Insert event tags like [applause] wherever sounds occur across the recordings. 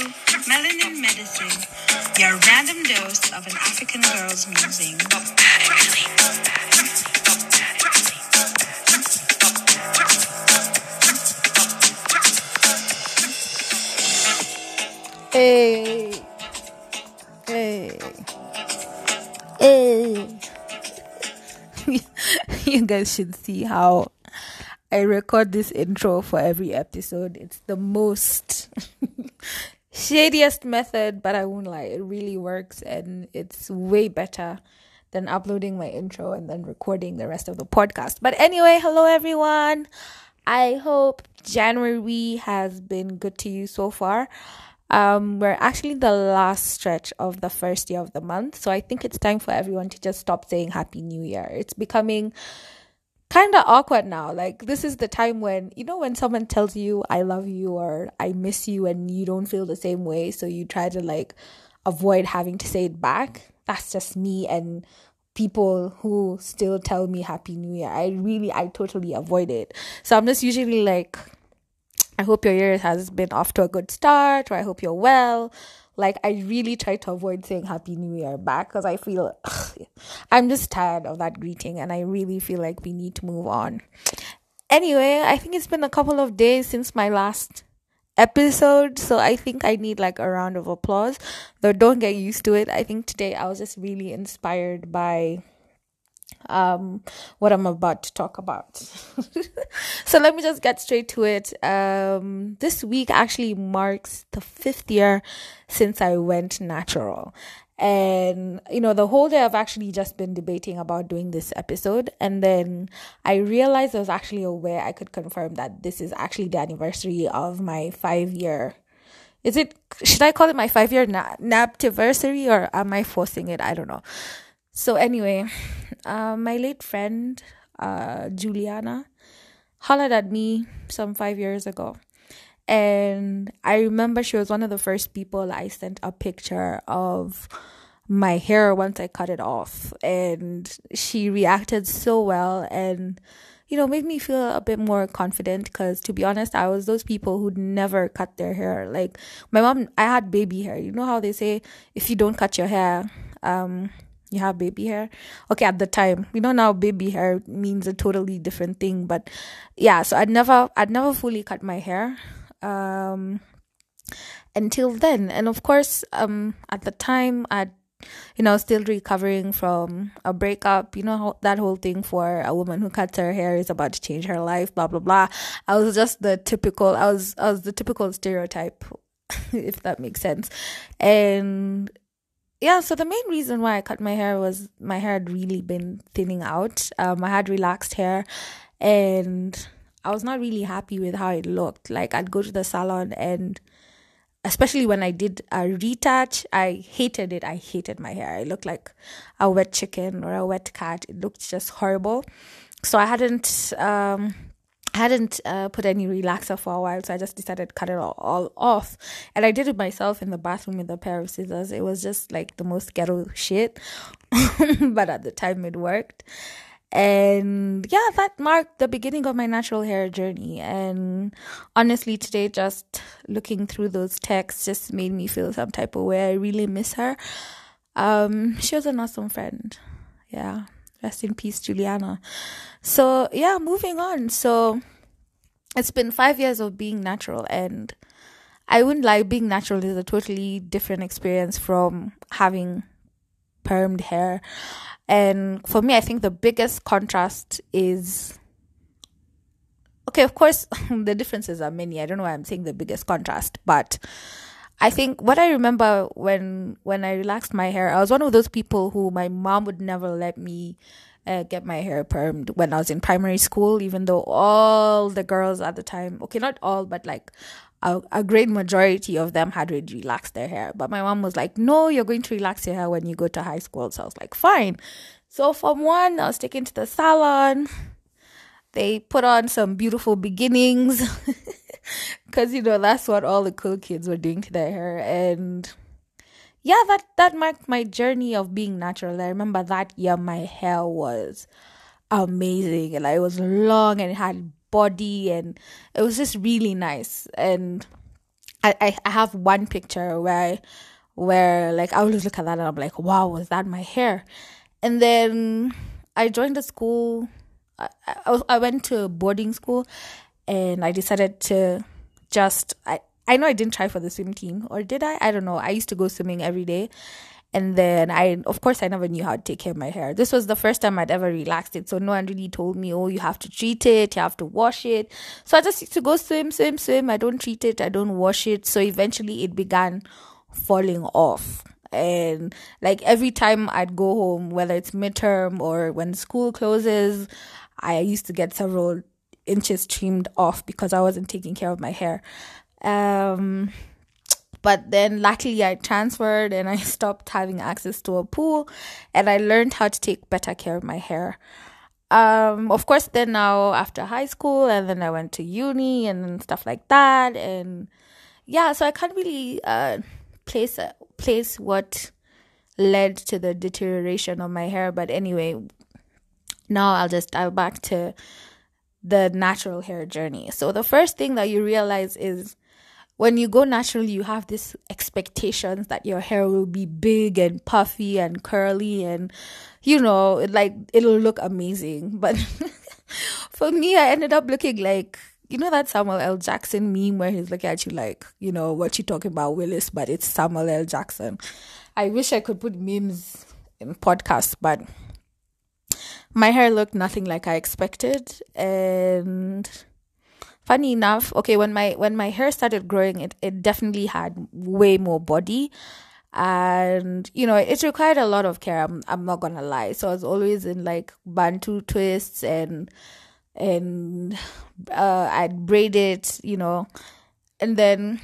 Melanin Medicine, your random dose of an African girl's musing. Hey. Hey. Hey. [laughs] you guys should see how I record this intro for every episode. It's the most [laughs] shadiest method, but I won't lie, it really works and it's way better than uploading my intro and then recording the rest of the podcast. But anyway, hello everyone. I hope January has been good to you so far. Um, we're actually the last stretch of the first year of the month, so I think it's time for everyone to just stop saying Happy New Year. It's becoming kind of awkward now. Like, this is the time when, you know, when someone tells you, I love you or I miss you, and you don't feel the same way, so you try to like avoid having to say it back. That's just me and people who still tell me Happy New Year. I really, I totally avoid it. So I'm just usually like, I hope your year has been off to a good start, or I hope you're well. Like, I really try to avoid saying Happy New Year back because I feel ugh, I'm just tired of that greeting and I really feel like we need to move on. Anyway, I think it's been a couple of days since my last episode, so I think I need like a round of applause. Though, don't get used to it. I think today I was just really inspired by um what I'm about to talk about. [laughs] so let me just get straight to it. Um this week actually marks the 5th year since I went natural. And you know, the whole day I've actually just been debating about doing this episode and then I realized I was actually aware I could confirm that this is actually the anniversary of my 5 year is it should I call it my 5 year na- naptiversary or am I forcing it? I don't know. So anyway, uh, my late friend uh, Juliana hollered at me some five years ago, and I remember she was one of the first people I sent a picture of my hair once I cut it off, and she reacted so well and you know made me feel a bit more confident because to be honest i was those people who'd never cut their hair. Like my mom i had baby hair. You know how they say if you don't cut your hair um you have baby hair? Okay at the time. You know now baby hair means a totally different thing but yeah so i'd never i'd never fully cut my hair um until then. And of course um at the time i'd you know still recovering from a breakup you know how that whole thing for a woman who cuts her hair is about to change her life blah blah blah. I was just the typical i was i was the typical stereotype [laughs] if that makes sense. And yeah, so the main reason why I cut my hair was my hair had really been thinning out. Um, I had relaxed hair and I was not really happy with how it looked. Like I'd go to the salon and especially when I did a retouch, I hated it. I hated my hair. I looked like a wet chicken or a wet cat. It looked just horrible. So I hadn't um I hadn't uh, put any relaxer for a while, so I just decided to cut it all, all off. And I did it myself in the bathroom with a pair of scissors. It was just like the most ghetto shit, [laughs] but at the time it worked. And yeah, that marked the beginning of my natural hair journey. And honestly, today, just looking through those texts just made me feel some type of way. I really miss her. Um, she was an awesome friend. Yeah. Rest in peace, Juliana. So, yeah, moving on. So, it's been five years of being natural, and I wouldn't lie, being natural is a totally different experience from having permed hair. And for me, I think the biggest contrast is okay, of course, [laughs] the differences are many. I don't know why I'm saying the biggest contrast, but I think what I remember when when I relaxed my hair, I was one of those people who my mom would never let me uh, get my hair permed when I was in primary school, even though all the girls at the time, okay, not all, but like a, a great majority of them had already relaxed their hair. But my mom was like, no, you're going to relax your hair when you go to high school. So I was like, fine. So from one, I was taken to the salon. They put on some beautiful beginnings. [laughs] [laughs] Because, you know, that's what all the cool kids were doing to their hair. And yeah, that, that marked my journey of being natural. I remember that year my hair was amazing. And like, it was long and it had body and it was just really nice. And I, I, have one picture where I, where like I always look at that and I'm like, wow, was that my hair? And then I joined a school. I, I, I went to boarding school, and I decided to just I I know I didn't try for the swim team or did I? I don't know. I used to go swimming every day. And then I, of course, I never knew how to take care of my hair. This was the first time I'd ever relaxed it. So no one really told me, oh, you have to treat it, you have to wash it. So I just used to go swim, swim, swim. I don't treat it, I don't wash it. So eventually it began falling off. And like every time I'd go home, whether it's midterm or when school closes, I used to get several inches trimmed off because I wasn't taking care of my hair. Um, but then luckily I transferred and I [laughs] stopped having access to a pool and I learned how to take better care of my hair. Um, of course, then now after high school and then I went to uni and stuff like that. And yeah, so I can't really uh, place, uh, place what led to the deterioration of my hair. But anyway, now I'll just dive back to the natural hair journey. So the first thing that you realize is when you go naturally, you have this expectations that your hair will be big and puffy and curly and, you know, like it'll look amazing. But [laughs] for me, I ended up looking like, you know, that Samuel L. Jackson meme where he's looking at you like, you know, what you talking about, Willis, but it's Samuel L. Jackson. I wish I could put memes in podcasts, but my hair looked nothing like I expected. And funny enough, okay, when my when my hair started growing, it it definitely had way more body, and you know it required a lot of care. I'm I'm not gonna lie. So I was always in like bantu twists and and uh, I'd braid it, you know, and then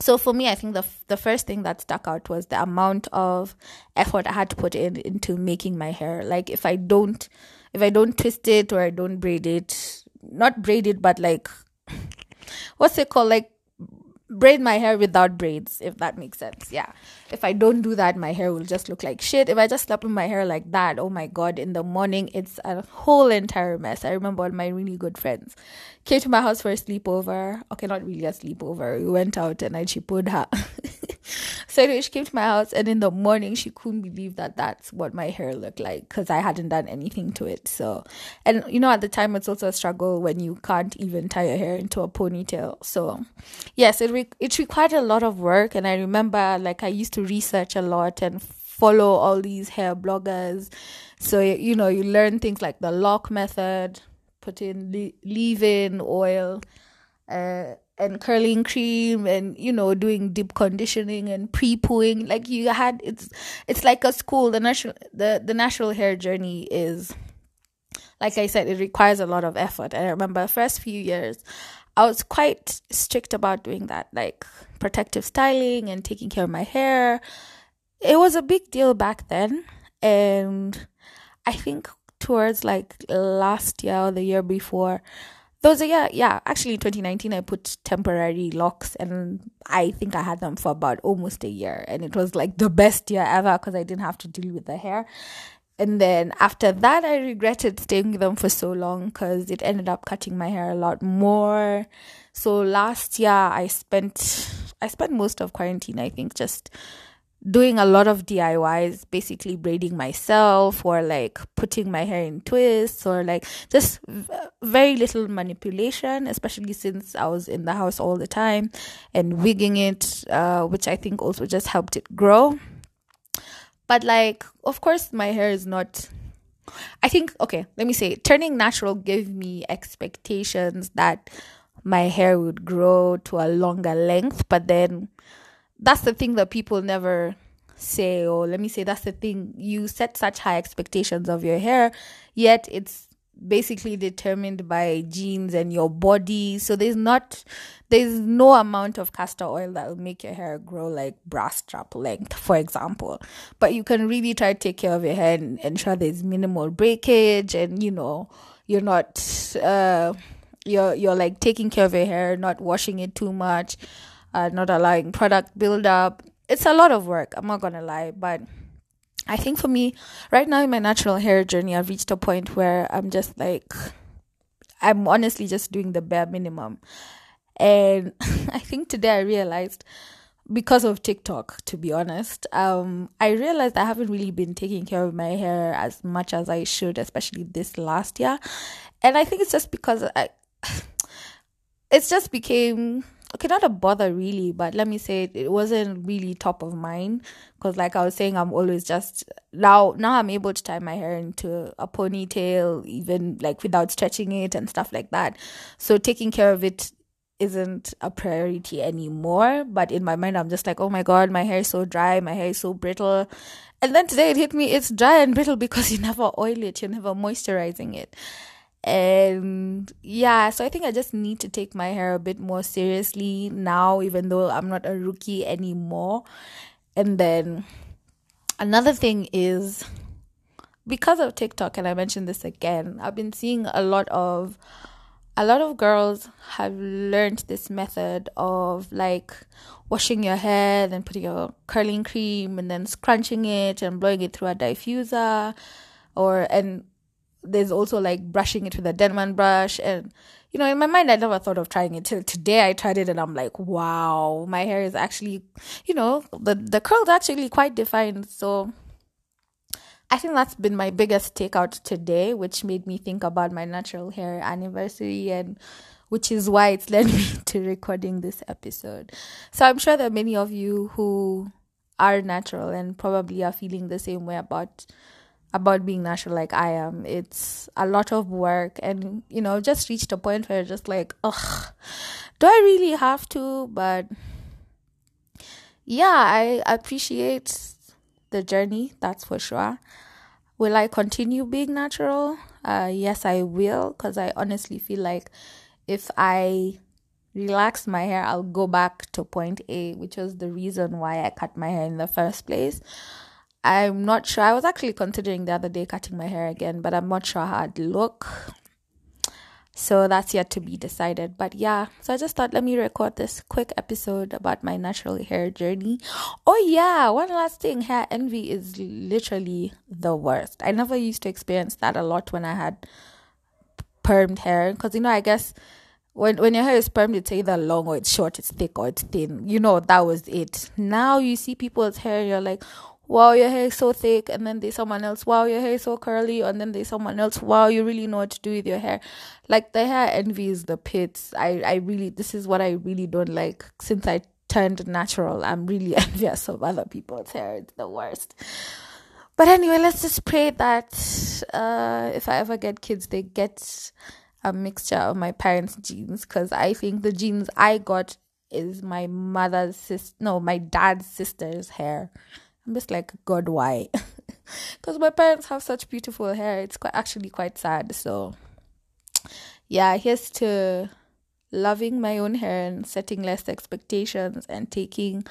so for me, I think the the first thing that stuck out was the amount of effort I had to put in into making my hair. Like if I don't if I don't twist it or I don't braid it, not braid it, but like [laughs] what's it called? Like braid my hair without braids, if that makes sense. Yeah. If I don't do that, my hair will just look like shit. If I just slap in my hair like that, oh my god, in the morning it's a whole entire mess. I remember of my really good friends came to my house for a sleepover. Okay, not really a sleepover. We went out and I chipoed her. [laughs] so anyway, [laughs] she came to my house and in the morning she couldn't believe that that's what my hair looked like because I hadn't done anything to it. So, and you know, at the time it's also a struggle when you can't even tie your hair into a ponytail. So, yes, it re- it required a lot of work, and I remember like I used to research a lot and follow all these hair bloggers. So you know, you learn things like the LOC method, put in le- leave-in oil. Uh, and curling cream and you know doing deep conditioning and pre-pooing. Like you had it's it's like a school. The natural the the natural hair journey is like i said it requires a lot of effort. And i remember the first few years i was quite strict about doing that like protective styling and taking care of my hair. It was a big deal back then. And i think towards like last year or the year before those are yeah yeah. Actually in 2019 i put temporary locks and i think i had them for about almost a year. And it was like the best year ever because i didn't have to deal with the hair. And then after that i regretted staying with them for so long because it ended up cutting my hair a lot more. So last year i spent i spent most of quarantine i think just doing a lot of DIYs, basically braiding myself or like putting my hair in twists or like just very little manipulation, especially since I was in the house all the time and wigging it, uh, which I think also just helped it grow. But like, of course, my hair is not. I think, okay, let me say, turning natural gave me expectations that my hair would grow to a longer length, but then that's the thing that people never say or let me say that's the thing. You set such high expectations of your hair yet it's basically determined by genes and your body. So there's not there's no amount of castor oil that will make your hair grow like bra strap length for example. But you can really try to take care of your hair and ensure there's minimal breakage and you know you're not uh you're you're like taking care of your hair not washing it too much uh, not allowing product buildup. It's a lot of work, I'm not gonna lie, but I think for me, right now in my natural hair journey, I've reached a point where I'm just like, I'm honestly just doing the bare minimum. And [laughs] I think today I realized because of TikTok, to be honest, um, I realized I haven't really been taking care of my hair as much as I should, especially this last year. And I think it's just because I, [sighs] it's just became okay, not a bother really, but let me say it, it wasn't really top of mind because, like I was saying, I'm always just now now I'm able to tie my hair into a ponytail, even like without stretching it and stuff like that. So taking care of it isn't a priority anymore. But in my mind, I'm just like, oh my god, my hair is so dry, my hair is so brittle. And then today it hit me, it's dry and brittle because [laughs] you never oil it, you're never moisturizing it. And yeah, so I think I just need to take my hair a bit more seriously now, even though I'm not a rookie anymore. And then another thing is because of TikTok, and I mentioned this again, I've been seeing a lot of a lot of girls have learned this method of like washing your hair, then putting your curling cream, and then scrunching it and blowing it through a diffuser, or and there's also like brushing it with a Denman brush, and you know, in my mind, I never thought of trying it till today. I tried it, and I'm like, wow, my hair is actually, you know, the the curls actually quite defined. So I think that's been my biggest takeout today, which made me think about my natural hair anniversary and which is why it's led [laughs] me to recording this episode. So I'm sure there are many of you who are natural and probably are feeling the same way about about being natural like I am. It's a lot of work and you know, just reached a point where just like, ugh, do I really have to? But yeah, I appreciate the journey, that's for sure. Will I continue being natural? Uh, yes, I will, because I honestly feel like if I relax my hair, I'll go back to point A, which was the reason why I cut my hair in the first place. I'm not sure. I was actually considering the other day cutting my hair again, but I'm not sure how I'd look. So that's yet to be decided. But yeah, so I just thought let me record this quick episode about my natural hair journey. Oh yeah, one last thing, hair envy is literally the worst. I never used to experience that a lot when I had permed hair because you know, I guess when when your hair is permed, it's either long or it's short, it's thick or it's thin. You know, that was it. Now you see people's hair, you're like, wow, your hair is so thick, and then there's someone else, wow, your hair is so curly, and then there's someone else, wow, you really know what to do with your hair. Like the hair envy is the pits. I, I really, this is what I really don't like since I turned natural. I'm really [laughs] envious of other people's hair. It's the worst. But anyway, let's just pray that uh, if I ever get kids, they get a mixture of my parents' genes because I think the genes I got is my mother's sister, no, my dad's sister's hair. I'm just like, God, why? [laughs] Because my parents have such beautiful hair. It's quite actually quite sad. So, yeah, here's to loving my own hair and setting less expectations and taking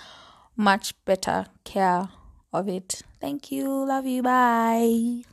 much better care of it. Thank you. Love you. Bye.